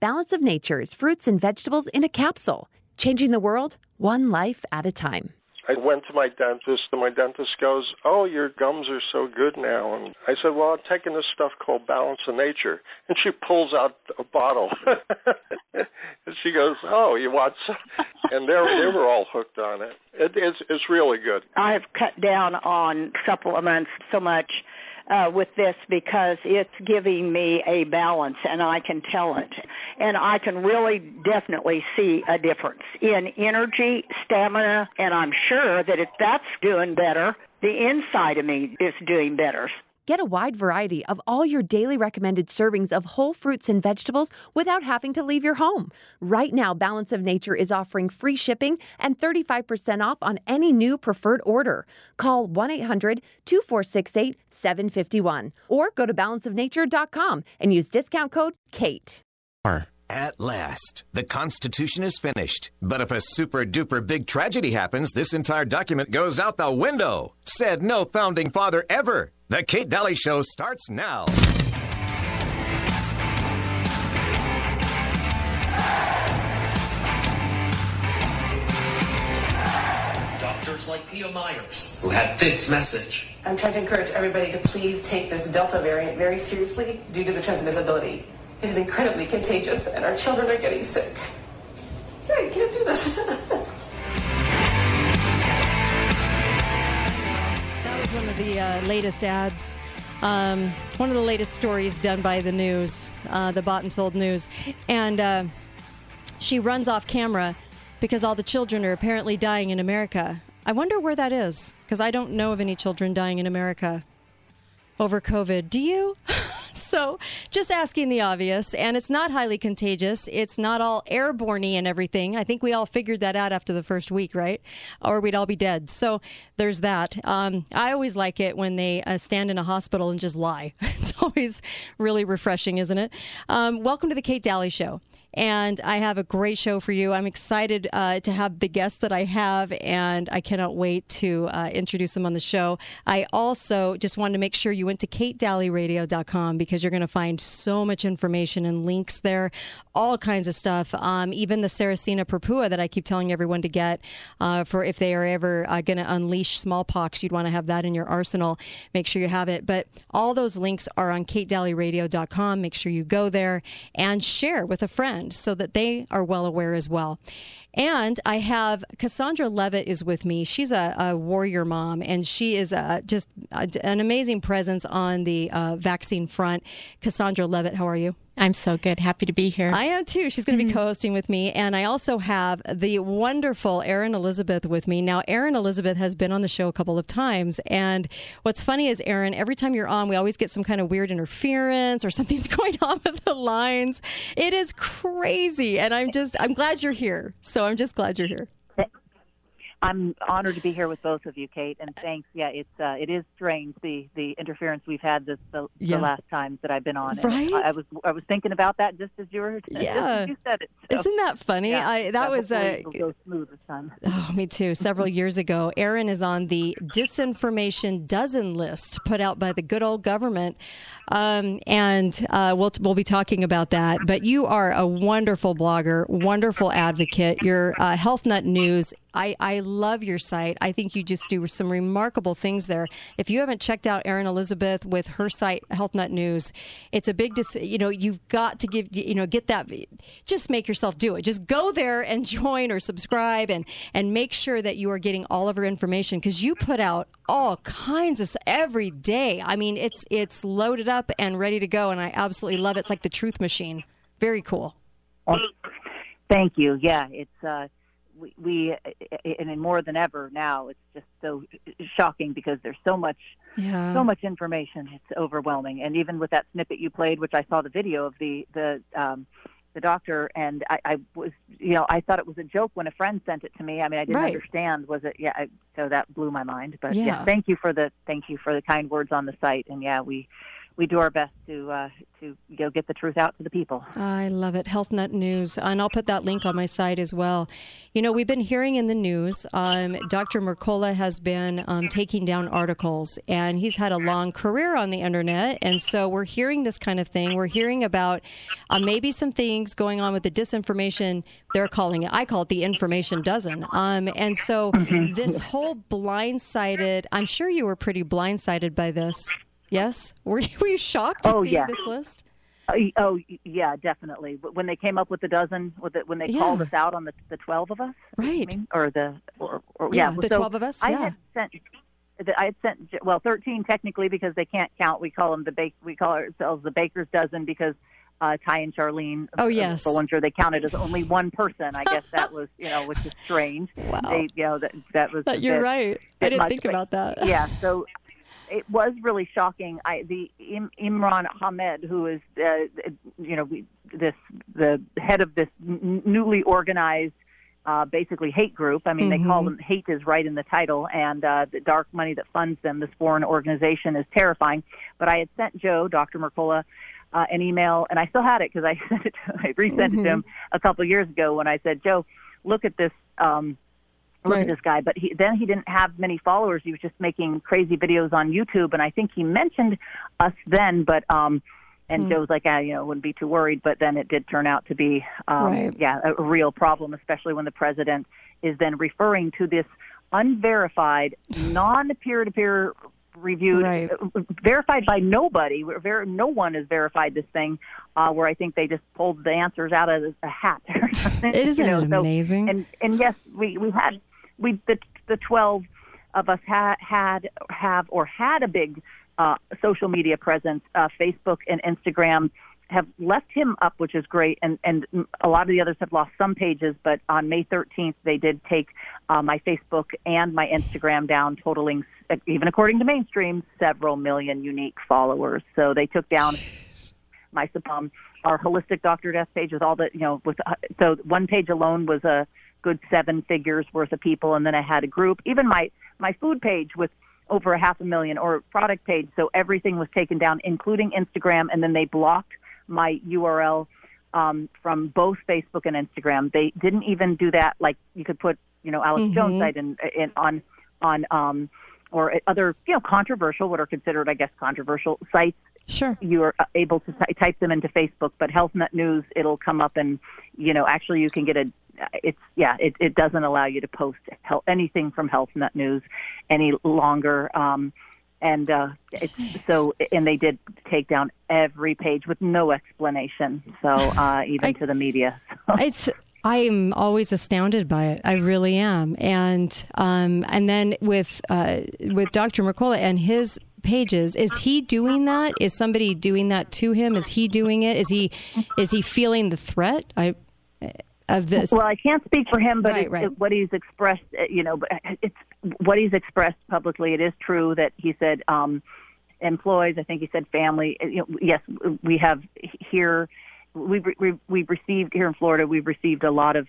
Balance of Nature's fruits and vegetables in a capsule, changing the world one life at a time. I went to my dentist, and my dentist goes, "Oh, your gums are so good now." And I said, "Well, I'm taking this stuff called Balance of Nature." And she pulls out a bottle, and she goes, "Oh, you want some?" And they they were all hooked on it. it it's it's really good. I've cut down on supplements so much uh, with this because it's giving me a balance and I can tell it. And I can really definitely see a difference in energy, stamina, and I'm sure that if that's doing better, the inside of me is doing better. Get a wide variety of all your daily recommended servings of whole fruits and vegetables without having to leave your home. Right now, Balance of Nature is offering free shipping and 35% off on any new preferred order. Call 1 800 2468 751 or go to balanceofnature.com and use discount code KATE. At last, the Constitution is finished. But if a super duper big tragedy happens, this entire document goes out the window. Said no founding father ever. The Kate Dalley Show starts now. Doctors like Pia Myers, who had this message. I'm trying to encourage everybody to please take this Delta variant very seriously due to the transmissibility. Is incredibly contagious, and our children are getting sick. I can't do this. That was one of the uh, latest ads. Um, one of the latest stories done by the news, uh, the bought and sold news. And uh, she runs off camera because all the children are apparently dying in America. I wonder where that is because I don't know of any children dying in America over COVID. Do you? so, just asking the obvious. And it's not highly contagious. It's not all airborne and everything. I think we all figured that out after the first week, right? Or we'd all be dead. So, there's that. Um, I always like it when they uh, stand in a hospital and just lie. it's always really refreshing, isn't it? Um, welcome to the Kate Dalley Show and I have a great show for you. I'm excited uh, to have the guests that I have, and I cannot wait to uh, introduce them on the show. I also just wanted to make sure you went to katedalleyradio.com because you're going to find so much information and links there, all kinds of stuff. Um, even the Sarracenia purpura that I keep telling everyone to get uh, for if they are ever uh, going to unleash smallpox, you'd want to have that in your arsenal. Make sure you have it. But all those links are on katedalleyradio.com. Make sure you go there and share with a friend so that they are well aware as well. And I have Cassandra Levitt is with me. She's a, a warrior mom, and she is a, just a, an amazing presence on the uh, vaccine front. Cassandra Levitt, how are you? I'm so good. Happy to be here. I am too. She's going to be mm. co hosting with me. And I also have the wonderful Erin Elizabeth with me. Now, Erin Elizabeth has been on the show a couple of times. And what's funny is, Erin, every time you're on, we always get some kind of weird interference or something's going on with the lines. It is crazy. And I'm just, I'm glad you're here. So I'm just glad you're here. I'm honored to be here with both of you, Kate, and thanks. Yeah, it's uh, it is strange the the interference we've had this the, Yeah. the last times that I've been on. Right? I, I was I was thinking about that just as you were Yeah. you said it. So, Isn't that funny? yeah, I, that was a. go smooth this time. Oh, me too. Several years ago, Erin is on the disinformation dozen list put out by the good old government, um, and uh, we'll we'll be talking about that. But you are a wonderful blogger, wonderful advocate. Your uh, Health Nut News. I, I love your site. I think you just do some remarkable things there. If you haven't checked out Erin Elizabeth with her site, Health Nut News, it's a big, dis- you know, you've got to give, you know, get that, just make yourself do it. Just go there and join or subscribe and, and make sure that you are getting all of her information because you put out all kinds of every day. I mean, it's, it's loaded up and ready to go. And I absolutely love it. It's like the truth machine. Very cool. Thank you. Yeah, it's uh, we, we and more than ever now, it's just so shocking because there's so much Yeah. so much information. It's overwhelming. And even with that snippet you played, which I saw the video of the the um, the doctor, and I, I was, you know, I thought it was a joke when a friend sent it to me. I mean, I didn't Right. understand. Was it? Yeah. I, so that blew my mind. But yeah. Yeah. thank you for the thank you for the kind words on the site. And yeah, we we do our best to uh, to you know, get the truth out to the people. I love it. Health Nut News, and I'll put that link on my site as well. You know, we've been hearing in the news, um, Dr. Mercola has been um, taking down articles, and he's had a long career on the internet, and so we're hearing this kind of thing. We're hearing about uh, maybe some things going on with the disinformation. They're calling it. I call it the information dozen. Um, and so Mm-hmm. this whole blindsided. I'm sure you were pretty blindsided by this. Yes, were you, were you shocked to Oh, see yeah. this list? Uh, oh yeah, definitely. When they came up with the dozen, with it, when they Yeah. called us out on the the twelve of us, Right. I mean, or the or, or Yeah, yeah, the so 12 of us, I yeah. had sent. I had sent well thirteen technically because they can't count. We call them the bake. We call ourselves the baker's dozen because uh, Ty and Charlene Oh, yes. Bollinger they counted as only one person. I guess that was you know which is strange. Wow. They you know that that was. a You're bit- right. I didn't much, think but- about that. yeah, so it was really shocking. I the Im, Imran Ahmed, who is uh, you know we, this the head of this n- newly organized. Uh, basically, hate group. I mean, they call Mhm. them hate is right in the title, and uh, the dark money that funds them, this foreign organization, is terrifying. But I had sent Joe, Dr. Mercola, uh, an email, and I still had it because I sent it, to, I resent it to him a couple of years ago when I said, Joe, look at this. Um, look Right. at this guy. But he, then he didn't have many followers. He was just making crazy videos on YouTube, and I think he mentioned us then. But um, and Hmm. Joe was like, ah, you know, wouldn't be too worried. But then it did turn out to be, um, Right. yeah, a, real problem, especially when the president is then referring to this unverified, non-peer-to-peer reviewed, Right. uh, verified by nobody. Where ver- no one has verified this thing. Uh, where I think they just pulled the answers out of a hat. or something, It isn't you know, it so- amazing? and and yes, we we had we the the twelve of us had had have or had a big uh, social media presence. Uh, Facebook and Instagram have left him up, which is great, and and a lot of the others have lost some pages. But on May 13th, they did take uh, my Facebook and my Instagram down, totaling even according to mainstream several million unique followers. So they took down my um, our holistic doctor death page with all the you know with uh, so one page alone was a good seven figures worth of people and then i had a group even my my food page with over a half a million or product page so everything was taken down including instagram and then they blocked my url um, from both facebook and instagram. They didn't even do that like you could put you know alex jones site in, in on on um or other you know controversial what are considered i guess controversial sites Sure. you are able to ty- type them into Facebook, but Health HealthNet News, it'll come up and, you know, actually you can get a, it's, yeah, it, it doesn't allow you to post health, anything from Health HealthNet News any longer. Um, and uh, it's, so, and they did take down every page with no explanation. So uh, even I- to the media. it's I'm always astounded by it. I really am. And um, and then with uh, with Dr. Mercola and his pages, is he doing that? Is somebody doing that to him? Is he doing it? Is he is he feeling the threat? I of this. Well, I can't speak for him, but Right, it, right. it- what he's expressed, uh, you know, but it's what he's expressed publicly. It is true that he said um, employees. I think he said family. uh, You know, yes, we have here. We've we, we've received here in Florida. We've received a lot of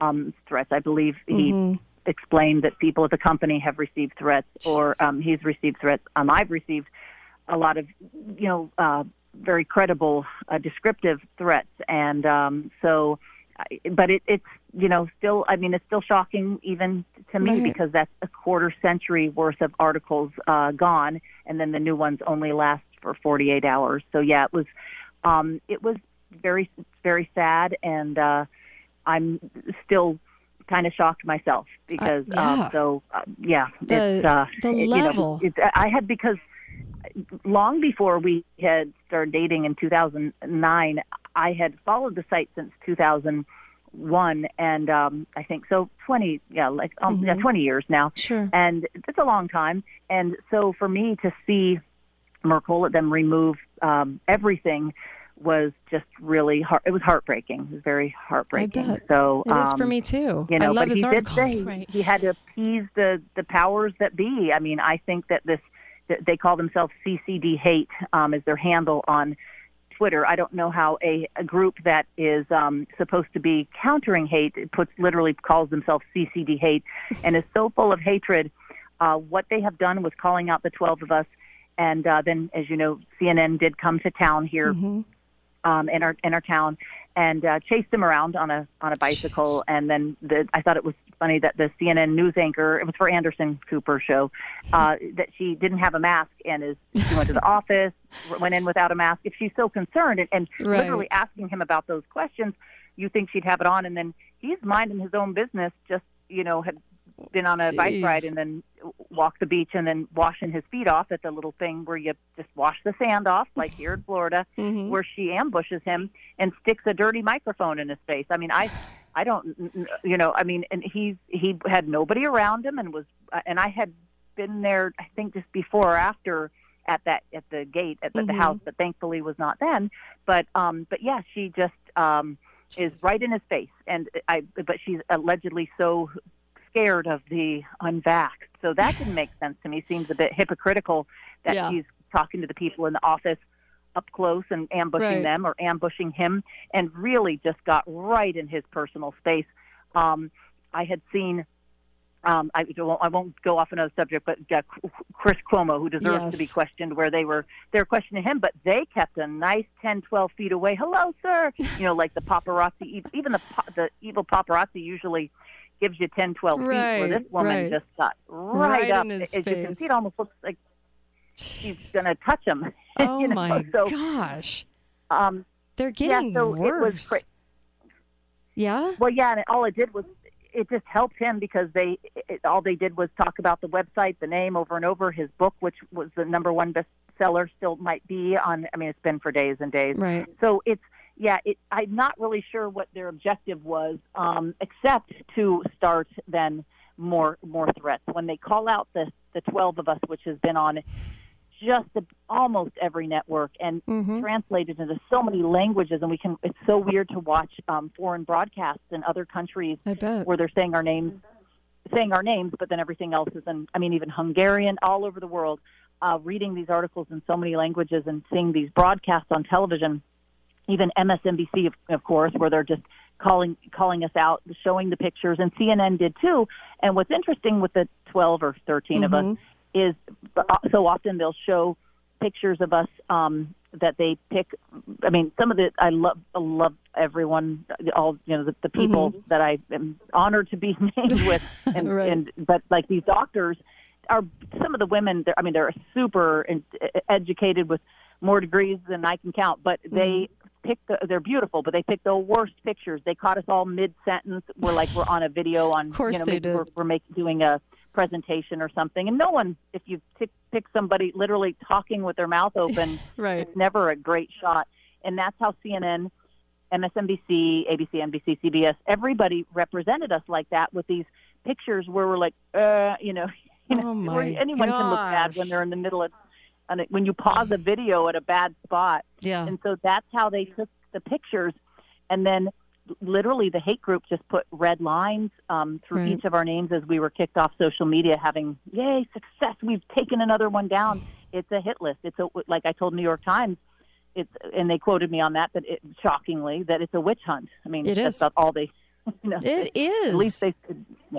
um, threats. I believe he Mm-hmm. Explained that people at the company have received threats, or um, he's received threats. Um, I've received a lot of, you know, uh, very credible, uh, descriptive threats, and um, so. I- But it, it's you know still I mean it's still shocking even to me Right. because that's a quarter century worth of articles uh, gone, and then the new ones only last for 48 hours. So yeah, it was um, it was very very sad, and uh, I'm still kind of shocked myself because Uh, yeah. uh, so uh, yeah The- it's uh, the it- you know, level. I had because long before we had started dating in 2009, I had followed the site since 2001, and um, I think so 20, yeah, like um, yeah, 20 years now, Sure. and it's a long time. And so for me to see Mercola them remove um, everything was just really heart. It was heartbreaking. It was very heartbreaking. So It is for um, me too. you know, I love but his he articles. did say Right. he had to appease the the powers that be. I mean, I think that this that they call themselves CCD Hate um, is their handle on Twitter. I don't know how a, a group that is um, supposed to be countering hate it puts literally calls themselves CCD Hate and is so full of hatred. Uh, what they have done with calling out the 12 of us and uh, then, as you know, CNN did come to town here Mm-hmm. Um, in our in our town and uh, chased him around on a on a bicycle. And then the, I thought it was funny that the CNN news anchor, it was for Anderson Cooper show, uh, that she didn't have a mask and is she went to the office, went in without a mask. If she's so concerned and, and Right. literally asking him about those questions, you think she'd have it on, and then he's minding his own business, just you know had been on a bike ride and then walk the beach and then washing his feet off at the little thing where you just wash the sand off, like here in Florida, Mhm. where she ambushes him and sticks a dirty microphone in his face. I mean, I, I don't, you know, I mean, and he's he had nobody around him and was, and I had been there, I think, just before or after at that at the gate at the, the house, but thankfully was not then. But um, but yeah, she just um is right in his face, and I, but she's allegedly so scared of the unvaxxed. So that didn't make sense to me. Seems a bit hypocritical that Yeah. he's talking to the people in the office up close and ambushing Right. them or ambushing him, and really just got right in his personal space. Um, I had seen. Um, I, I won't go off another subject, but uh, Chris Cuomo, who deserves to be questioned, where they were they were questioning him, but they kept a nice 10, 12 feet away. Hello, sir. You know, like the paparazzi, even the the evil paparazzi usually gives you 10, 12 feet. Where this woman right. just got right, Right up. As you can see, it almost looks like she's gonna touch him. Oh you know? my so, gosh. Um, They're getting yeah, so worse. it was. Cra- yeah? well, yeah, and all it did was it just helped him because they it, all they did was talk about the website, the name over and over. His book, which was the number one bestseller, still might be on. I mean, it's been for days and days. Right. So it's yeah. It, I'm not really sure what their objective was, um, except to start then more more threats. When they call out the the 12 of us, which has been on just the, almost every network and Mhm. translated into so many languages, and we can. It's so weird to watch um, foreign broadcasts in other countries where they're saying our names, saying our names, but then everything else is in. I mean, even Hungarian, all over the world, uh, reading these articles in so many languages and seeing these broadcasts on television, even MSNBC, of, of course, where they're just calling calling us out, showing the pictures, and CNN did too. And what's interesting with the 12 or 13 of us Mhm. is uh, so often they'll show pictures of us um, that they pick. I mean, some of the I love I love everyone, all you know, the, the people that I am honored to be named with, and, Right. and but like these doctors are some of the women. They're, I mean, they're super educated with more degrees than I can count, but they pick the, they're beautiful, but they pick the worst pictures. They caught us all mid sentence. We're like we're on a video on, Of course you know, they maybe did. we're, we're making doing a presentation or something, and no one, if you pick, pick somebody literally talking with their mouth open, Right. it's never a great shot. And that's how CNN, MSNBC, ABC, NBC, CBS, everybody represented us like that with these pictures where we're like, uh, you know, you know Oh, anyone can look bad when they're in the middle of, and it- when you pause a video at a bad spot. Yeah. And so that's how they took the pictures. And then literally the hate group just put red lines um, through Right. each of our names as we were kicked off social media having, yay, success. We've taken another one down. It's a hit list. It's a, like I told New York Times, it's, and they quoted me on that, but it, shockingly, that it's a witch hunt. I mean, It that's is. about all they, you know, It is. at least they,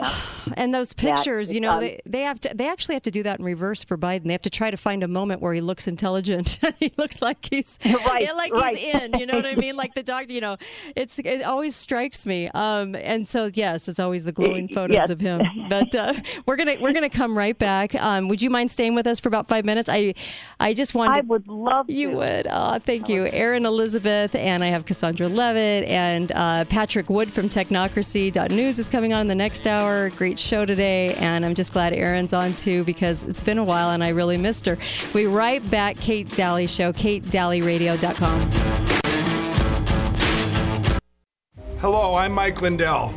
And those pictures, you know, um, they, they have to. They actually have to do that in reverse for Biden. They have to try to find a moment where he looks intelligent. he looks like he's Right, yeah, like right. he's in. You know what I mean? Like the doctor. You know, it's it always strikes me. Um, and so yes, it's always the glowing photos Yes. of him. But uh, we're gonna we're gonna come right back. Um, would you mind staying with us for about five minutes? I I just wanted. I would love You to. would. Oh, thank you. Erin Elizabeth, and I have Cassandra Levitt and uh, Patrick Wood from Technocracy.news is coming on in the next hour. Great show today, and I'm just glad Erin's on too because it's been a while and I really missed her. We'll right back. Kate Dalley Show, KateDalleyRadio.com. Hello, I'm Mike Lindell,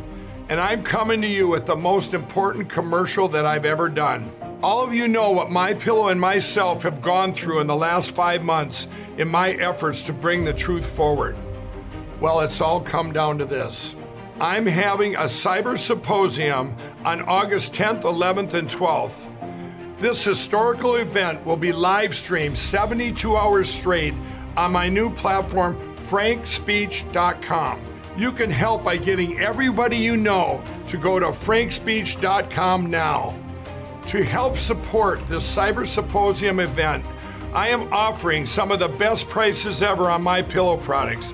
and I'm coming to you with the most important commercial that I've ever done. All of you know what my pillow and myself have gone through in the last five months in my efforts to bring the truth forward. Well, it's all come down to this. I'm having a cyber symposium on August 10th, 11th, and 12th. This historical event will be live streamed 72 hours straight on my new platform, frankspeech.com. You can help by getting everybody you know to go to frankspeech.com now. To help support this Cyber Symposium event, I am offering some of the best prices ever on my pillow products,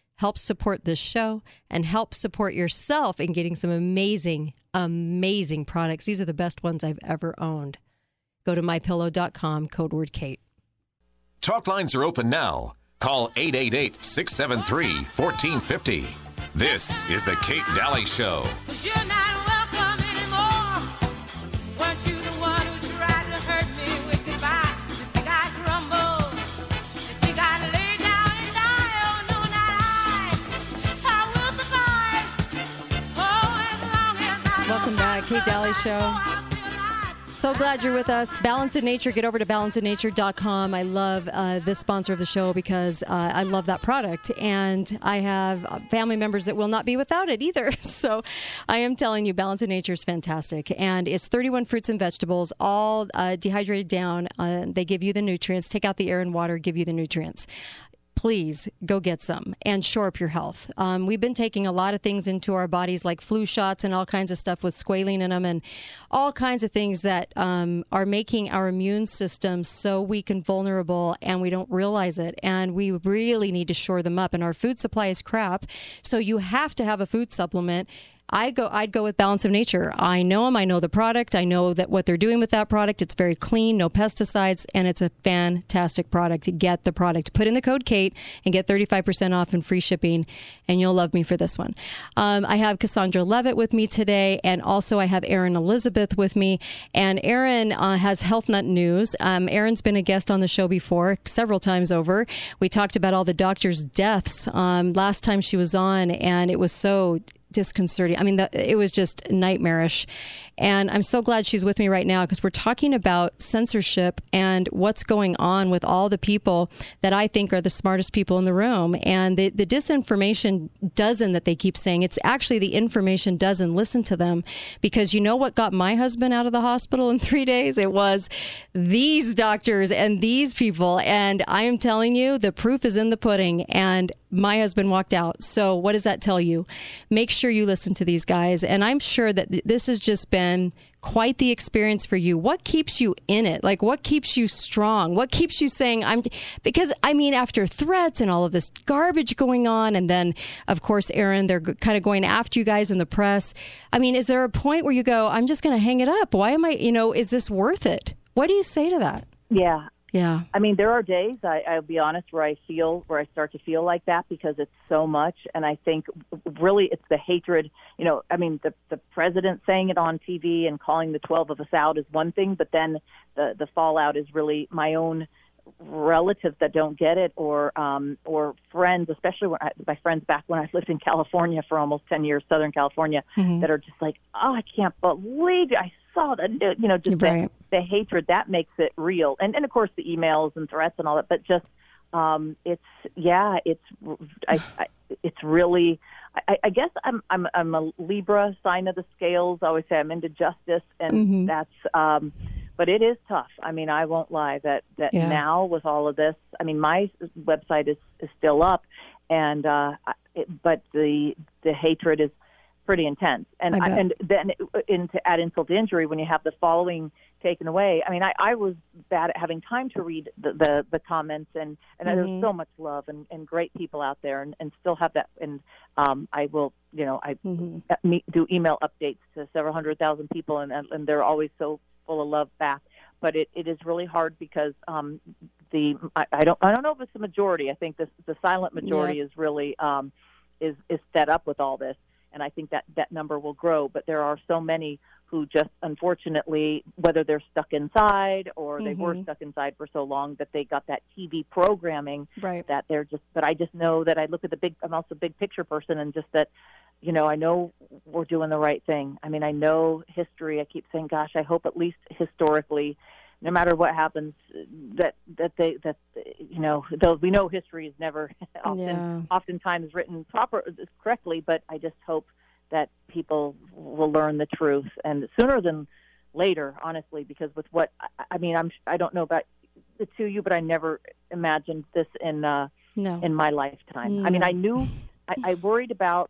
helps support this show, and help support yourself in getting some amazing, amazing products. These are the best ones I've ever owned. Go to mypillow.com, code word KATE. Talk lines are open now. Call 888 673 1450. This is The Kate Dalley Show. Dalley Show. So glad you're with us. Balance of Nature. Get over to balanceofnature.com. I love uh, this sponsor of the show because uh, I love that product. And I have uh, family members that will not be without it either. So I am telling you, Balance of Nature is fantastic. And it's 31 fruits and vegetables, all uh, dehydrated down. Uh, they give you the nutrients, take out the air and water, give you the nutrients please go get some and shore up your health. Um, we've been taking a lot of things into our bodies, like flu shots and all kinds of stuff with squalene in them, and all kinds of things that um, are making our immune system so weak and vulnerable, and we don't realize it. And we really need to shore them up. And our food supply is crap, so you have to have a food supplement. I go I'd go with Balance of Nature. I know them, I know the product, I know that what they're doing with that product. It's very clean, no pesticides, and it's a fantastic product. Get the product. Put in the code Kate and get 35% off and free shipping, and you'll love me for this one. Um, I have Cassandra Levitt with me today, and also I have Erin Elizabeth with me. And Erin uh, has Health Nut News. Um, Erin's been a guest on the show before, several times over. We talked about all the doctors' deaths um, last time she was on, and it was so disconcerting. I mean, the, it was just nightmarish. And I'm so glad she's with me right now because we're talking about censorship and what's going on with all the people that I think are the smartest people in the room. And the, the disinformation dozen that they keep saying, it's actually the information doesn't listen to them because you know what got my husband out of the hospital in three days? It was these doctors and these people. And I am telling you, the proof is in the pudding. And my husband walked out. So, what does that tell you? Make sure you listen to these guys. And I'm sure that th- this has just been quite the experience for you. What keeps you in it? Like, what keeps you strong? What keeps you saying, I'm, because I mean, after threats and all of this garbage going on, and then, of course, Erin, they're kind of going after you guys in the press. I mean, is there a point where you go, I'm just going to hang it up? Why am I, you know, is this worth it? What do you say to that? Yeah. Yeah. I mean, there are days, I, I'll be honest, where I feel, where I start to feel like that because it's so much. And I think really it's the hatred. You know, I mean, the, the president saying it on TV and calling the 12 of us out is one thing, but then the, the fallout is really my own relatives that don't get it or um or friends especially when I, my friends back when I lived in California for almost 10 years southern California Mhm. that are just like oh I can't believe. I saw news you know just Right. the, the hatred that makes it real and and of course the emails and threats and all that but just um it's yeah it's I, I it's really I, I guess I'm I'm I'm a Libra sign of the scales. I always say I'm into justice, and Mhm. that's um, but it is tough. I mean, I won't lie that that Yeah. now with all of this, I mean, my website is is still up, and uh, it, but the the hatred is pretty intense, and I I and then in, to add insult to injury, when you have the following taken away. I mean, I, I was bad at having time to read the the, the comments, and and Mhm. there's so much love and, and great people out there, and, and still have that. And um, I will, you know, I Mhm. uh, do email updates to several hundred thousand people, and and they're always so full of love back. But it, it is really hard because um, the I, I don't I don't know if it's the majority. I think the the silent majority is really um, is is fed up with all this, and I think that that number will grow. But there are so many who just unfortunately, whether they're stuck inside or they were Mhm. stuck inside for so long that they got that TV programming Right. that they're just. But I just know that I look at the big. I'm also a big picture person, and just that you know, I know we're doing the right thing. I mean, I know history. I keep saying, gosh, I hope at least historically no matter what happens, that that they that you know, though we know history is never often Yeah. oftentimes written proper correctly, but I just hope that people will learn the truth and sooner than later, honestly, because with what I, I mean, I'm I don't know about the two of you, but I never imagined this in uh, No. in my lifetime. I mean, I knew I, I worried about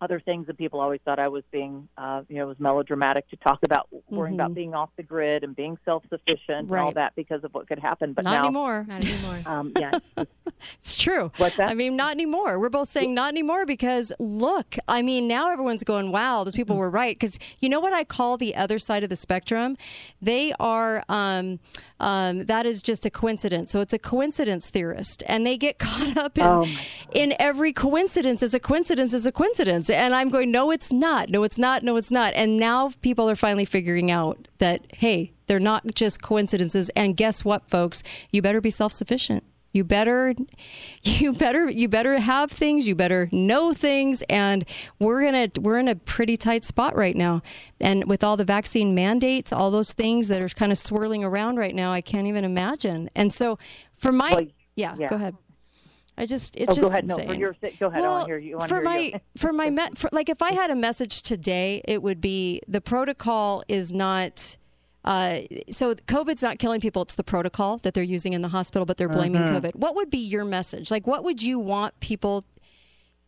other things that people always thought I was being, uh, you know, was melodramatic to talk about worrying Mhm. about being off the grid and being self-sufficient and all that because of what could happen. But not now, anymore. Not anymore. um, yeah, It's true. What's that? I mean, not anymore. We're both saying not anymore because look, I mean, now everyone's going, wow, those people were right. Because you know what I call the other side of the spectrum? They are, um, um, that is just a coincidence. So it's a coincidence theorist. And they get caught up in, Oh, in every coincidence as a coincidence as a coincidence. And I'm going, no, it's not. No, it's not. No, it's not. And now people are finally figuring out that, hey, they're not just coincidences. And guess what, folks? You better be self sufficient. You better, you better, you better have things. You better know things, and we're gonna, we're in a pretty tight spot right now. And with all the vaccine mandates, all those things that are kind of swirling around right now, I can't even imagine. And so, for my, Well, yeah, yeah. go ahead. I just, it's oh, just go ahead. insane. No, for your go ahead. I Well, want to hear you. For hear my you. for my me- for, like if I had a message today, it would be the protocol is not. Uh, so COVID's not killing people; it's the protocol that they're using in the hospital, but they're blaming Mm-hmm. COVID. What would be your message? Like, what would you want people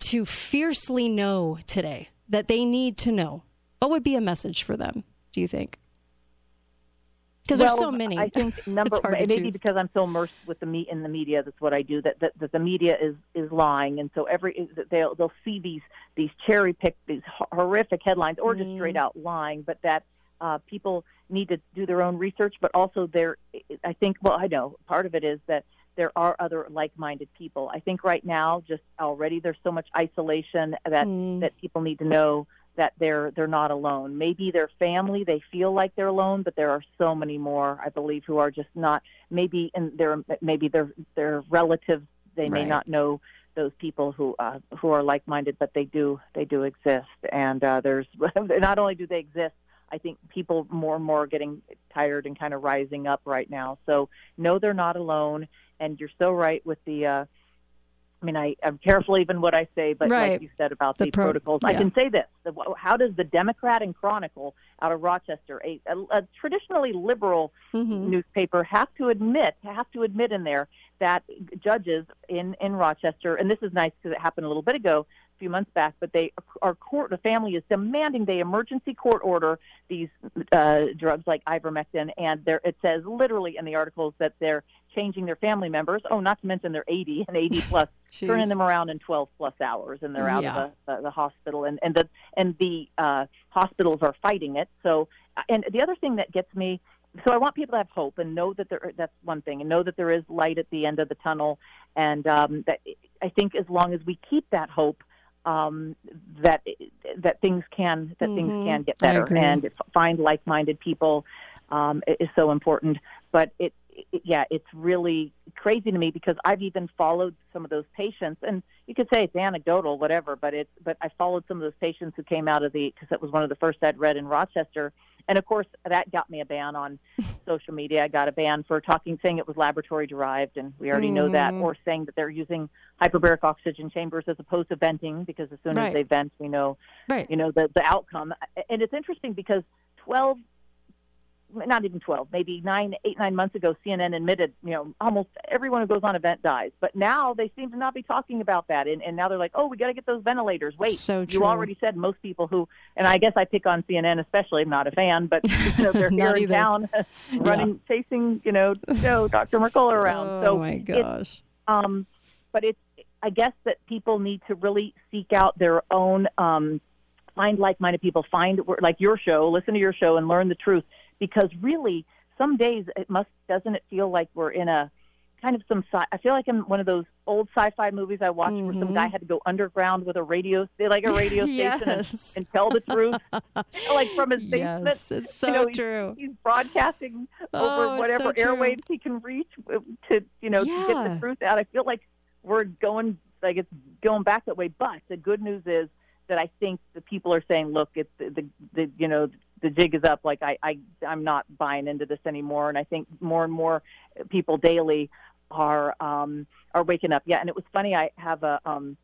to fiercely know today that they need to know? What would be a message for them? Do you think? Because there's so many. I think number maybe because I'm so immersed with the meat in the media. That's what I do. That, that that the media is is lying, and so every they'll they'll see these these cherry picked these horrific headlines or just straight Mm. out lying. But that uh, people need to do their own research. But also there, I think. Well, I know part of it is that there are other like-minded people. I think right now, just already there's so much isolation that Mm. that people need to know that they're they're not alone. Maybe their family they feel like they're alone, but there are so many more I believe who are just not. Maybe in their maybe their their relatives they may Right. not know those people who uh, who are like-minded, but they do they do exist. And uh, there's not only do they exist, I think people more and more are getting tired and kind of rising up right now. So know they're not alone. And you're so right with the. Uh, I mean, I, I'm careful even what I say, but Right. like you said about The the, pro- protocols, I can say this: how does the Democrat and Chronicle out of Rochester, a, a, a traditionally liberal Mhm. newspaper, have to admit have to admit in there that judges in in Rochester, and this is nice because it happened a little bit ago, a few months back, but they our court the family is demanding they emergency court order these uh, drugs like ivermectin, and there it says literally in the articles that they're changing their family members. Oh, not to mention they're 80 and 80 plus, turning them around in 12 plus hours, and they're out Yeah. of the, the, the hospital, and and the and the uh, hospitals are fighting it. So, and the other thing that gets me. So I want people to have hope and know that there. That's one thing, and know that there is light at the end of the tunnel, and um, that I think as long as we keep that hope, um, that that things can that Mhm. things can get better, and find like-minded people um, is so important. But it, yeah, it's really crazy to me because I've even followed some of those patients, and you could say it's anecdotal, whatever. But it's but I followed some of those patients who came out of the because that was one of the first I'd read in Rochester, and of course that got me a ban on social media. I got a ban for talking, saying it was laboratory derived, and we already know that, Mhm. or saying that they're using hyperbaric oxygen chambers as opposed to venting, because as soon Right. as they vent, we know Right. you know the the outcome and it's interesting because 12 not even 12 maybe nine eight nine months ago cnn admitted you know almost everyone who goes on a vent dies. But now they seem to not be talking about that. And, and now they're like oh we got to get those ventilators. Wait So you already said most people who and i guess i pick on cnn especially i'm not a fan but you know they're here in town running chasing you know Joe, dr mercola around. Oh so my gosh. um, but it's I guess that people need to really seek out their own um, find like-minded people, find like your show, listen to your show, and learn the truth. Because really, some days it must doesn't it feel like we're in a kind of some sci- I feel like in one of those old sci-fi movies I watched where some guy had to go underground with a radio, like a radio station, and, and tell the truth, like from his basement. Yes, it's so you know, true. He's broadcasting Oh, over it's so whatever airwaves he can reach uh, to, you know, to get the truth out. I feel like we're going like it's going back that way. But the good news is that I think the people are saying, look, it's the, the, the you know the jig is up. Like I, I I'm not buying into this anymore, and I think more and more people daily are um, are waking up. Yeah, and it was funny. I have a um,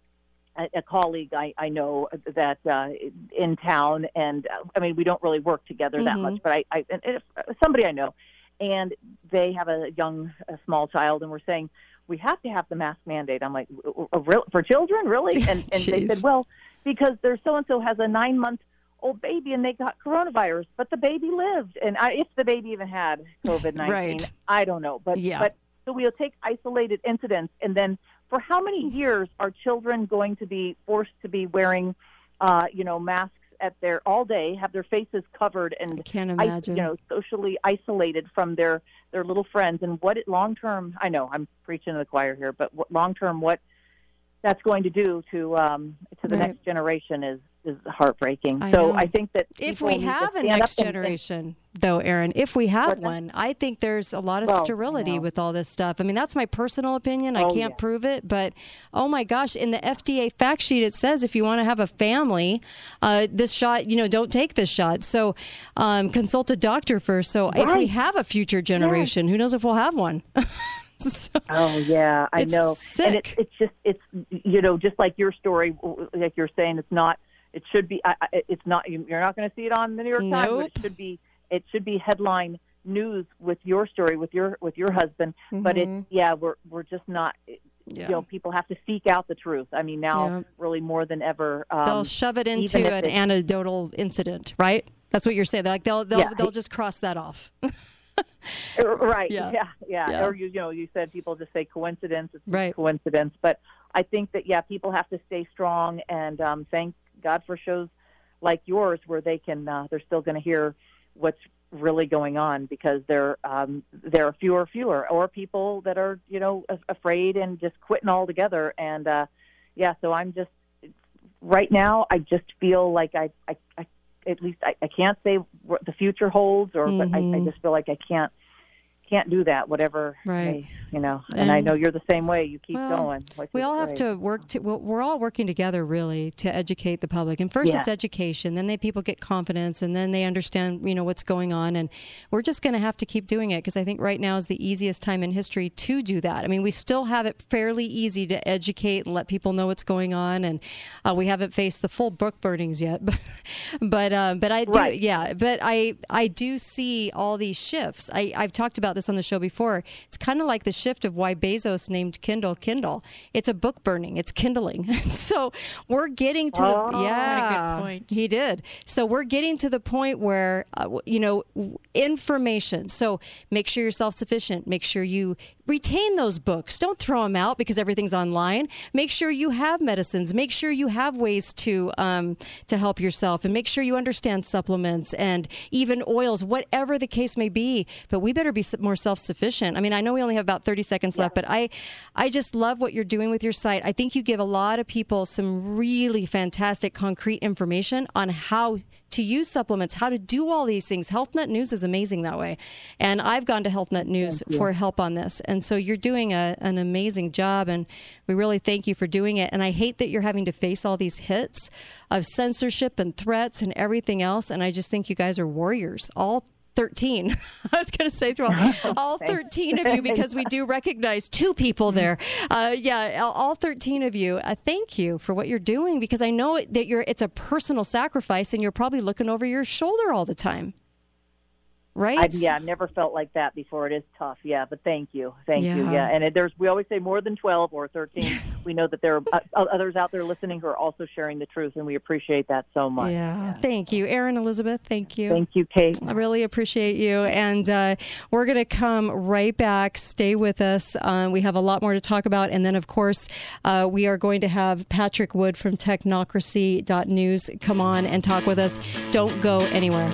a, a colleague I, I know that uh, in town, and uh, I mean we don't really work together that Mhm. much, but I, I and it's somebody I know, and they have a young a small child, and we're saying we have to have the mask mandate. I'm like, "Uh, uh, for children, really? And and they said, well, because their so and so has a nine month old baby and they got coronavirus, but the baby lived, and I, if the baby even had COVID nineteen, Right. I don't know, but Yeah. but so we'll take isolated incidents, and then for how many years are children going to be forced to be wearing, uh, you know, masks at their all day, have their faces covered, and I can't imagine. you know, socially isolated from their their little friends, and what it long term? I know I'm preaching to the choir here, but long term what that's going to do to um, to the Right. next generation is is heartbreaking. I so know. I think that if we have a next generation, though, Erin, if we have one, I think there's a lot of Well, I sterility know. with all this stuff. I mean, that's my personal opinion. I Oh, can't yeah. prove it, but oh my gosh, in the FDA fact sheet, it says if you want to have a family, uh, this shot, you know, don't take this shot. So um, consult a doctor first. So if we have a future generation, who knows if we'll have one? So- Oh yeah, I know. And sick. it's it's just it's you know just like your story, like you're saying, it's not. It should be. I, it's not. You're not going to see it on the New York Times. But it should be. It should be headline news with your story with your with your husband. But Mhm. it yeah, we're we're just not. Yeah. You know, people have to seek out the truth. I mean, now Yeah. really more than ever. Um, they'll shove it into an anecdotal incident, right? That's what you're saying. They're like they'll they'll Yeah. they'll just cross that off. Right. Yeah. Yeah. Yeah. Yeah. Or you, you know, you said people just say coincidence. It's Right. coincidence. But I think that yeah, people have to stay strong and um, thank God for shows like yours where they can uh, they're still going to hear what's really going on because there um, there are fewer fewer or people that are you know a- afraid and just quitting altogether. And uh, yeah, so I'm just right now. I just feel like I I, I at least I, I can't say what the future holds, or but I, I Mhm. just feel like I can't can't do that. Whatever, Right. may- you know. And, I know you're the same way. You keep Well, going. We all have to work to. We're all working together really to educate the public. And first, Yeah. it's education. Then they people get confidence, and then they understand, you know, what's going on. And we're just going to have to keep doing it because I think right now is the easiest time in history to do that. I mean, we still have it fairly easy to educate and let people know what's going on, and uh, we haven't faced the full book burnings yet. But, but, uh, but I do, Right. yeah. But I, I do see all these shifts. I, I've talked about this on the show before. It's kind of like the shift of why Bezos named Kindle Kindle. It's a book burning. It's kindling. so we're getting to Oh. the yeah. Point. He did. So we're getting to the point where uh, you know information. So make sure you're self-sufficient. Make sure you retain those books. Don't throw them out because everything's online. Make sure you have medicines. Make sure you have ways to um, to help yourself, and make sure you understand supplements and even oils, whatever the case may be. But we better be more self-sufficient. I mean, I know we only have about 30 seconds left, but I I just love what you're doing with your site. I think you give a lot of people some really fantastic concrete information on how to use supplements, how to do all these things. Health Nut News is amazing that way. And I've gone to Health Nut News for help on this. And so you're doing a, an amazing job. And we really thank you for doing it. And I hate that you're having to face all these hits of censorship and threats and everything else. And I just think you guys are warriors, all 13. I was going to say through all, all 13 of you because we do recognize two people there. Uh, yeah, all- all 13 of you. Uh, thank you for what you're doing because I know that you're it's a personal sacrifice and you're probably looking over your shoulder all the time. Right? I, yeah, I've never felt like that before. It is tough, yeah, but thank you, thank you, Yeah. yeah. And it, there's we always say more than twelve or thirteen. we know that there are uh, others out there listening who are also sharing the truth, and we appreciate that so much. Yeah. Thank you, Erin Elizabeth. Thank you. Thank you, Kate. I really appreciate you. And uh, we're going to come right back. Stay with us. Uh, we have a lot more to talk about. And then, of course, uh, we are going to have Patrick Wood from technocracy.news come on and talk with us. Don't go anywhere.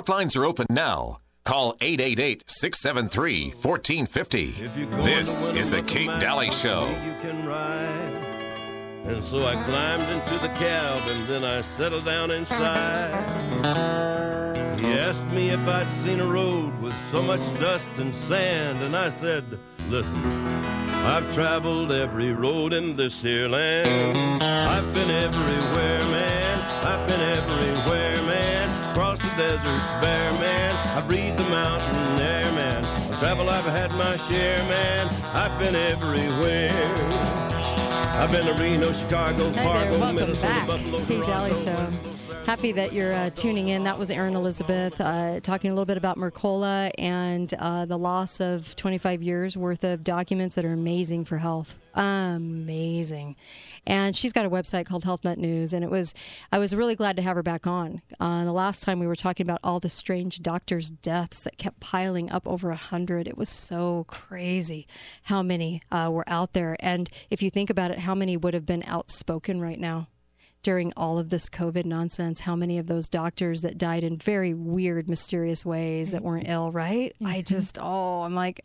Talk lines are open now. Call 888 673 1450. This is The Kate Dalley Show. And so I climbed into the cab and then I settled down inside. He asked me if I'd seen a road with so much dust and sand, and I said, Listen, I've traveled every road in this here land. I've been everywhere, man. I've been everywhere, deserts bare, man. I breathed the mountain air, man. I travel, I've had my share, man. I've been everywhere. I've been to Reno, Chicago, Hi Fargo, there, welcome Minnesota, back. Buffalo, Kate Dalley Show. Happy that you're uh, tuning in. That was Erin Elizabeth uh, talking a little bit about Mercola and uh, the loss of 25 years worth of documents that are amazing for health. Amazing. And she's got a website called Health Nut News. And it was, I was really glad to have her back on. Uh, the last time we were talking about all the strange doctors' deaths that kept piling up over a hundred. It was so crazy how many uh, were out there. And if you think about it, how many would have been outspoken right now? During all of this COVID nonsense, how many of those doctors that died in very weird, mysterious ways that weren't ill, right? I mm-hmm. just, oh, I'm like,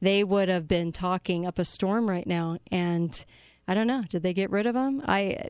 they would have been talking up a storm right now. And I don't know, did they get rid of them? I,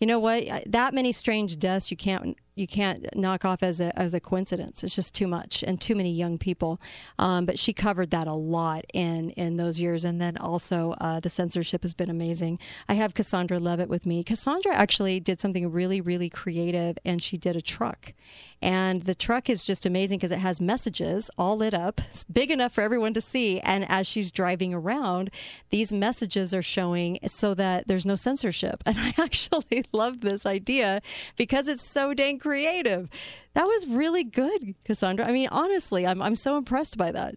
you know what? That many strange deaths, you can't you can't knock off as a as a coincidence. It's just too much and too many young people. Um, but she covered that a lot in in those years, and then also uh, the censorship has been amazing. I have Cassandra Levitt with me. Cassandra actually did something really really creative, and she did a truck, and the truck is just amazing because it has messages all lit up, it's big enough for everyone to see. And as she's driving around, these messages are showing so that there's no censorship. And I actually love this idea because it's so dang creative. That was really good, Cassandra. I mean, honestly, I'm I'm so impressed by that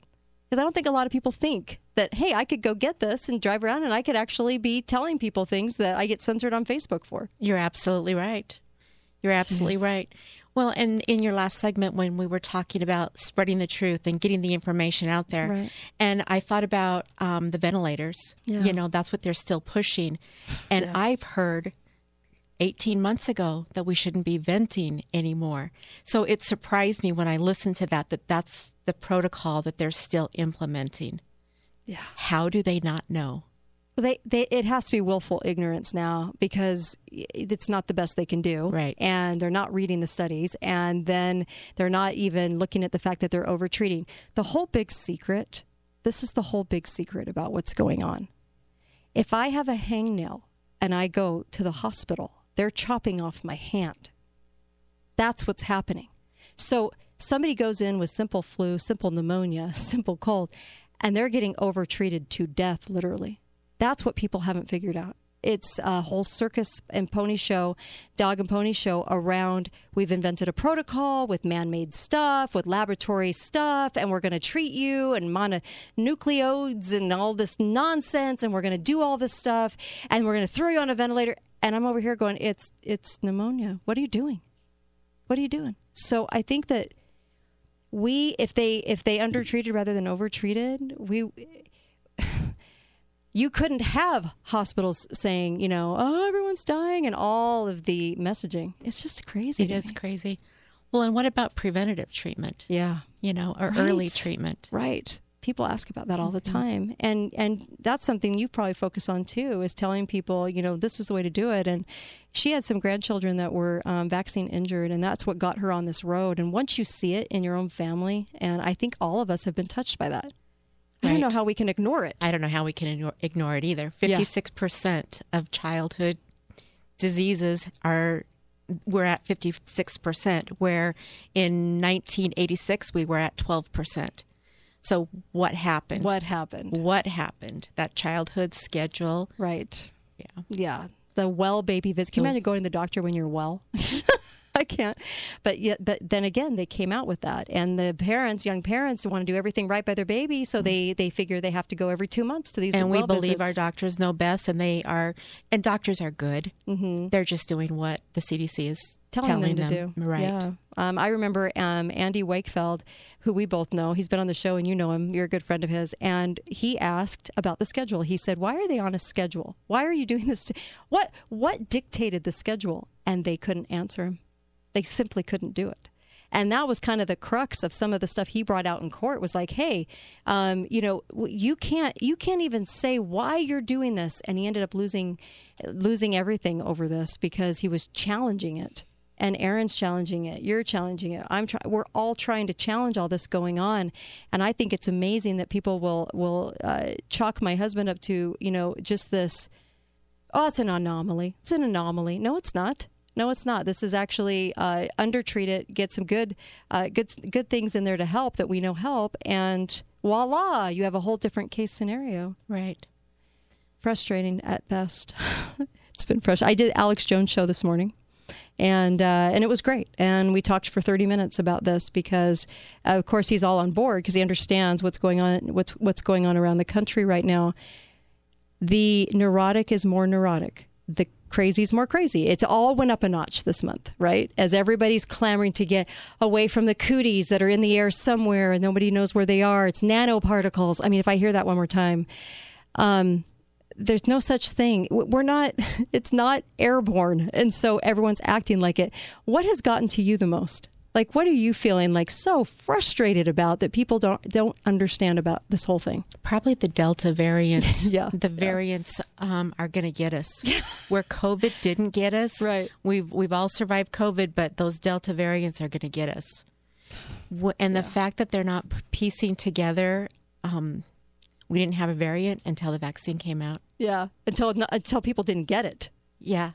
because I don't think a lot of people think that hey, I could go get this and drive around, and I could actually be telling people things that I get censored on Facebook for. You're absolutely right. You're absolutely Jeez. right. Well, and in your last segment, when we were talking about spreading the truth and getting the information out there, Right. and I thought about um, the ventilators. Yeah. You know, that's what they're still pushing. And I've heard 18 months ago that we shouldn't be venting anymore. So it surprised me when I listened to that, that that's the protocol that they're still implementing. Yeah. How do they not know? Well, they, they it has to be willful ignorance now because it's not the best they can do. Right. And they're not reading the studies and then they're not even looking at the fact that they're overtreating. The whole big secret, this is the whole big secret about what's going on. If I have a hangnail and I go to the hospital, they're chopping off my hand. That's what's happening. So somebody goes in with simple flu, simple pneumonia, simple cold, and they're getting overtreated to death, literally. That's what people haven't figured out. It's a whole circus and pony show, dog and pony show around. We've invented a protocol with man made stuff, with laboratory stuff, and we're going to treat you and mononucleodes and all this nonsense, and we're going to do all this stuff, and we're going to throw you on a ventilator. And I'm over here going, it's it's pneumonia. What are you doing? What are you doing? So I think that we, if they if they undertreated rather than overtreated, we you couldn't have hospitals saying, you know, oh, everyone's dying and all of the messaging. It's just crazy. It is me. crazy. Well, and what about preventative treatment? Yeah. You know, or Right. early treatment. Right. People ask about that all the Mm-hmm. time. And and that's something you probably focus on too, is telling people, you know, this is the way to do it. And she had some grandchildren that were um, vaccine injured, and that's what got her on this road. And once you see it in your own family, and I think all of us have been touched by that. I don't know how we can ignore it. I don't know how we can ignore, ignore it either. 56% of childhood diseases are we're at 56% where in 1986 we were at 12%. So what happened? What happened? What happened? That childhood schedule. Right. Yeah. Yeah. The well baby visit. Can you imagine going to the doctor when you're well? I can't. But yet, but then again, they came out with that, and the parents, young parents, want to do everything right by their baby, so they they figure they have to go every two months to these. and we believe our doctors know best and they are and doctors are good. Mm-hmm. They're just doing what the CDC is telling, them, to do. Right. Yeah. Um, I remember um, Andy Wakefield, who we both know. He's been on the show, and you know him. You're a good friend of his. And he asked about the schedule. He said, "Why are they on a schedule? Why are you doing this? What what dictated the schedule?" And they couldn't answer him. They simply couldn't do it. And that was kind of the crux of some of the stuff he brought out in court was like, hey, um, you know, you can't you can't even say why you're doing this. And he ended up losing losing everything over this because he was challenging it. And Erin's challenging it. You're challenging it. I'm trying. We're all trying to challenge all this going on, and I think it's amazing that people will will uh, chalk my husband up to you know just this oh, it's an anomaly. It's an anomaly. No, it's not. No, it's not. This is actually uh, undertreat it, get some good, uh, good, good things in there to help that we know help, and voila, you have a whole different case scenario. Right. Frustrating at best. it's been frustrating. I did Alex Jones show this morning, and uh, and it was great. And we talked for 30 minutes about this because, uh, of course, he's all on board because he understands what's going on, what's what's going on around the country right now the neurotic is more neurotic. The crazy is more crazy. It's all went up a notch this month, right? As everybody's clamoring to get away from the cooties that are in the air somewhere and nobody knows where they are. It's nanoparticles. I mean, if I hear that one more time, um, there's no such thing. We're not, it's not airborne. And so everyone's acting like it. What has gotten to you the most? Like, what are you feeling like so frustrated about that people don't don't understand about this whole thing? Probably the Delta variant. yeah, the variants um, are going to get us where COVID didn't get us. Right. We've we've all survived COVID, but those Delta variants are going to get us. And the yeah. fact that they're not piecing together, um, we didn't have a variant until the vaccine came out. Yeah, until until people didn't get it. Yeah.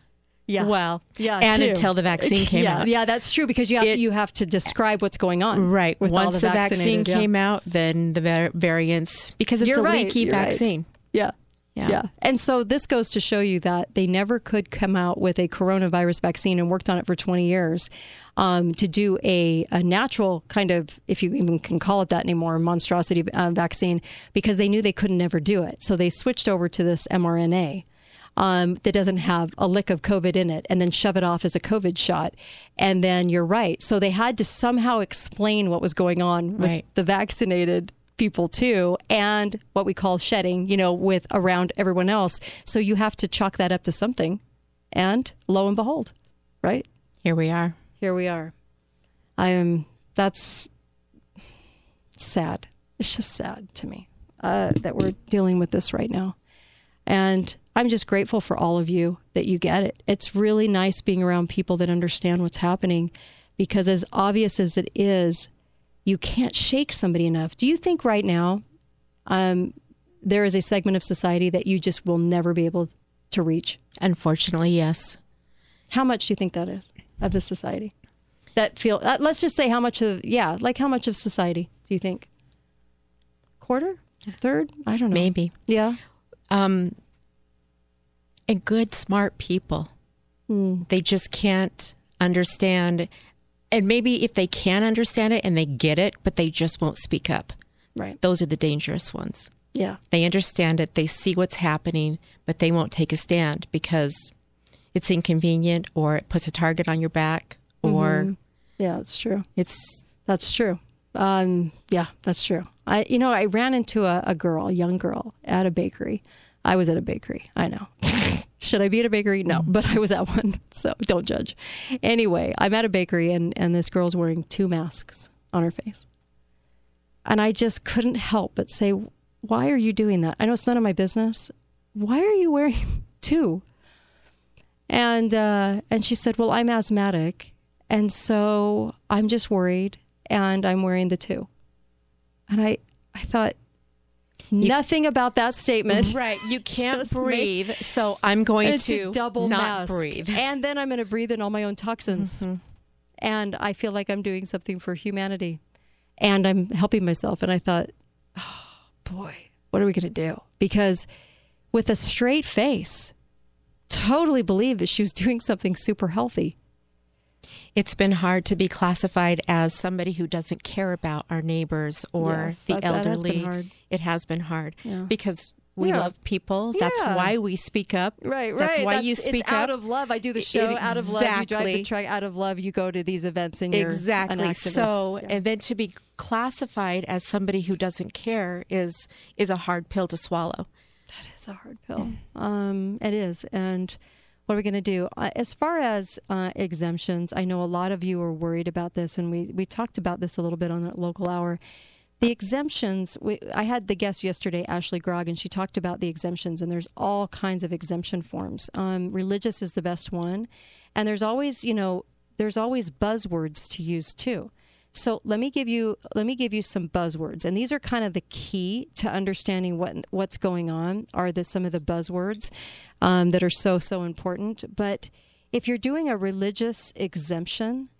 Yeah. Well, yeah, and too. until the vaccine came yeah, out. Yeah, that's true because you have It- to, you have to describe what's going on. Right. Once the, vaccine vaccinated, yeah. came out, then the var- variants because it's You're a right, leaky you're right. vaccine. Yeah. Yeah. Yeah. And so this goes to show you that they never could come out with a coronavirus vaccine and worked on it for 20 years um, to do a, a natural kind of, if you even can call it that anymore, monstrosity uh, vaccine because they knew they couldn't ever do it. So they switched over to this mRNA. Um, that doesn't have a lick of COVID in it, and then shove it off as a COVID shot. And then you're right. So they had to somehow explain what was going on with Right. the vaccinated people too and what we call shedding you know with around everyone else so you have to chalk that up to something and lo and behold right Here we are. here we are i am that's sad it's just sad to me uh, that we're dealing with this right now and i'm just grateful for all of you that you get it. It's really nice being around people that understand what's happening because as obvious as it is you can't shake somebody enough. Do you think right now um, there is a segment of society that you just will never be able to reach? Unfortunately, yes. how much do you think that is of the society? That feel uh, let's just say how much of yeah like how much of society do you think? Quarter? Third? I don't know. Maybe. yeah. Um, and good, smart people. Hmm. They just can't understand. And maybe if they can understand it and they get it, but they just won't speak up. right Those are the dangerous ones. yeah They understand it, they see what's happening, but they won't take a stand because it's inconvenient or it puts a target on your back or yeah it's true it's That's true. Um, yeah, that's true. I, you know, I ran into a, a girl, a young girl, at a bakery. I was at a bakery. I know. Should I be at a bakery? No, but I was at one, so don't judge. Anyway, I'm at a bakery, and and this girl's wearing two masks on her face, and I just couldn't help but say, "Why are you doing that? I know it's none of my business. Why are you wearing two? And uh, and she said, "Well, I'm asthmatic, and so I'm just worried, and I'm wearing the two. And I I thought nothing about that statement. right. You can't breathe, so I'm going to double not mask. breathe. and then I'm going to breathe in all my own toxins, mm-hmm. and I feel like I'm doing something for humanity, and I'm helping myself. And I thought, oh boy, what are we going to do? Because with a straight face, totally believed that she was doing something super healthy. It's been hard to be classified as somebody who doesn't care about our neighbors or Yes, the that has elderly. It has been hard Yeah. because we Yeah. love people. That's Yeah. why we speak up. Right, right. That's why you That's- speak it's up. out of love. I do the show out of love. You drive the truck out of love. You go to these events and you're exactly. An. So, Yeah. and then to be classified as somebody who doesn't care is is a hard pill to swallow. That is a hard pill. Um, it is, and what are we going to do? Uh, as far as uh, exemptions, I know a lot of you are worried about this, and we, we talked about this a little bit on the local hour. The exemptions, we, I had the guest yesterday, Ashley Grog, and she talked about the exemptions, and there's all kinds of exemption forms. Um, religious is the best one, and there's always, you know, there's always buzzwords to use too. So let me give you let me give you some buzzwords, and these are kind of the key to understanding what what's going on. Are the some of the buzzwords um, that are so so important? But if you're doing a religious exemption,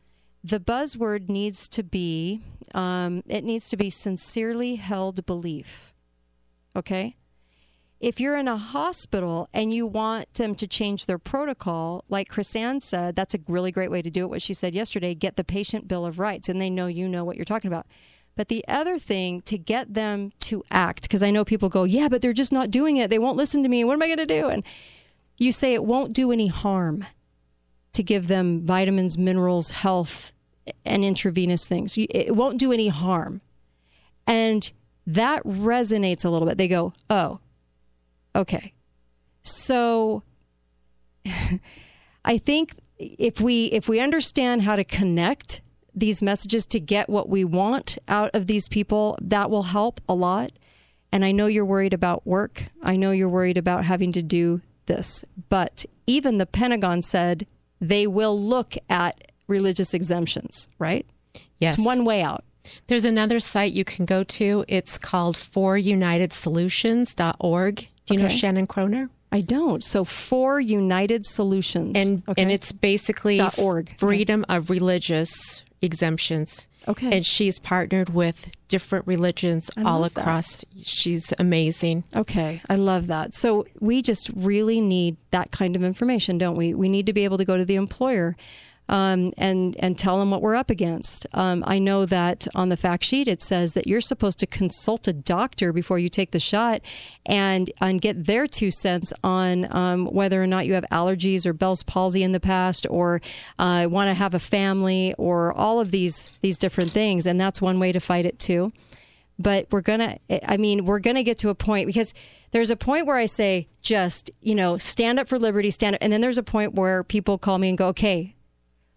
the buzzword needs to be um, it needs to be sincerely held belief. Okay, if you're in a hospital and you want them to change their protocol, like Chrisanne said, that's a really great way to do it. What she said yesterday, get the patient bill of rights, and they know you know what you're talking about. But the other thing to get them to act, because I know people go, yeah, but they're just not doing it. They won't listen to me. What am I going to do? And you say it won't do any harm to give them vitamins, minerals, health, and intravenous things. It won't do any harm. And that resonates a little bit. They go, oh, Okay. So I think if we if we understand how to connect these messages to get what we want out of these people, that will help a lot. And I know you're worried about work. I know you're worried about having to do this. But even the Pentagon said they will look at religious exemptions, right? Yes. It's one way out. There's another site you can go to. It's called forunitedsolutions.org. Do you okay. know Shannon Kroner? I don't. So for United Solutions, and okay. and it's basically .org. freedom okay. of religious exemptions. Okay. And she's partnered with different religions all across. That. She's amazing. Okay. I love that. So we just really need that kind of information, don't we? We need to be able to go to the employer um, and and tell them what we're up against. Um, I know that on the fact sheet it says that you're supposed to consult a doctor before you take the shot and and get their two cents on um, whether or not you have allergies or Bell's palsy in the past or uh, want to have a family or all of these these different things, and that's one way to fight it too. But we're gonna, I mean, we're gonna get to a point because there's a point where I say, just, you know, stand up for liberty, stand up. And then there's a point where people call me and go, okay,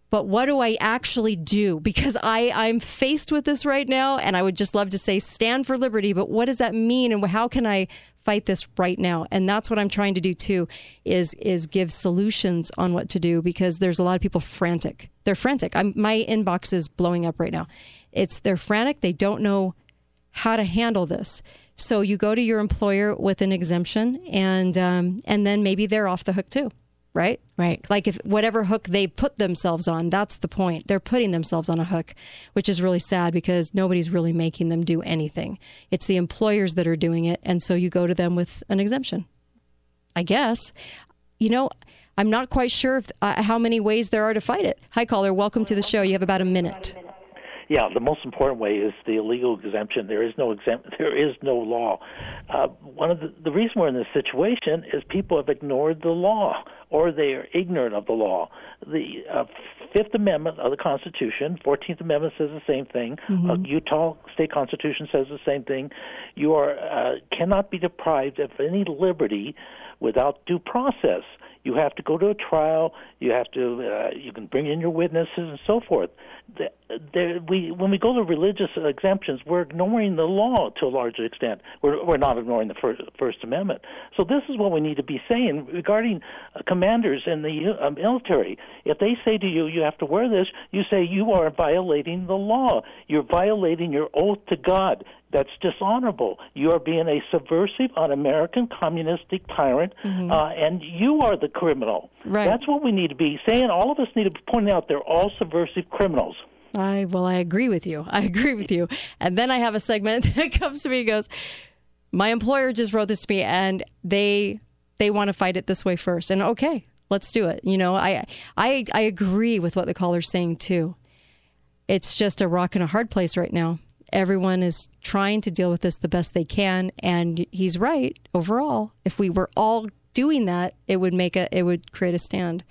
but what do I actually do? Because I, I'm faced with this right now, and I would just love to say stand for liberty, but what does that mean, and how can I fight this right now? And that's what I'm trying to do too, is is give solutions on what to do because there's a lot of people frantic. They're frantic. I'm, my inbox is blowing up right now. It's they're frantic. They don't know how to handle this. So you go to your employer with an exemption, and um, and then maybe they're off the hook too right? Right. Like if whatever hook they put themselves on, that's the point. They're putting themselves on a hook, which is really sad because nobody's really making them do anything. It's the employers that are doing it, and so you go to them with an exemption. I guess. You know, I'm not quite sure if, uh, how many ways there are to fight it. Hi, caller. Welcome to the show. You have about a minute. Yeah, the most important way is the illegal exemption. There is no exempt. There is no law. Uh, one of the, the reason we're in this situation is people have ignored the law or they are ignorant of the law. The uh, Fifth Amendment of the Constitution, Fourteenth Amendment says the same thing. Mm-hmm. Uh, Utah State Constitution says the same thing. You are uh, cannot be deprived of any liberty without due process. You have to go to a trial. You have to. Uh, you can bring in your witnesses and so forth. The, we, when we go to religious exemptions, we're ignoring the law to a large extent. We're, we're not ignoring the First, First Amendment. So this is what we need to be saying regarding uh, commanders in the uh, military. If they say to you, "You have to wear this," you say you are violating the law. You're violating your oath to God. That's dishonorable. You are being a subversive, un-American, communistic tyrant, mm-hmm. uh, and you are the criminal. Right. That's what we need to be saying. All of us need to be pointing out they're all subversive criminals. I well, I agree with you. I agree with you. And then I have a segment that comes to me and goes, "My employer just wrote this to me, and they they want to fight it this way first. And okay, let's do it. You know, I I I agree with what the caller's saying too. It's just a rock and a hard place right now everyone is trying to deal with this the best they can and he's right overall if we were all doing that it would make a it would create a stand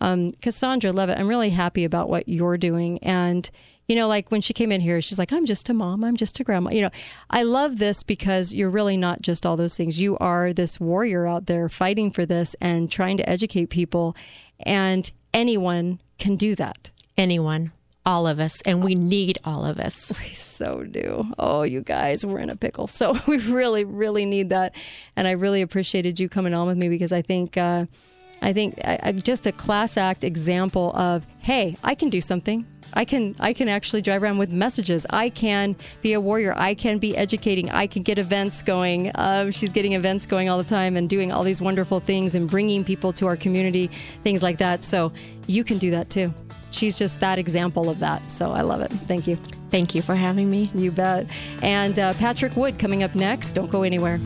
um, cassandra levitt i'm really happy about what you're doing and You know, like when she came in here, she's like, I'm just a mom, I'm just a grandma. You know, I love this because you're really not just all those things. You are this warrior out there fighting for this and trying to educate people. And anyone can do that. Anyone all of us, and we need all of us. We so do. Oh, you guys, we're in a pickle. So we really, really need that. And I really appreciated you coming on with me because I think, uh, I think just a class act example of, hey, I can do something. I can I can actually drive around with messages. I can be a warrior. I can be educating. I can get events going. Um, she's getting events going all the time and doing all these wonderful things and bringing people to our community, things like that. So you can do that too she's just that example of that. So I love it. Thank you. Thank you for having me. You bet. And uh, Patrick Wood coming up next. Don't go anywhere.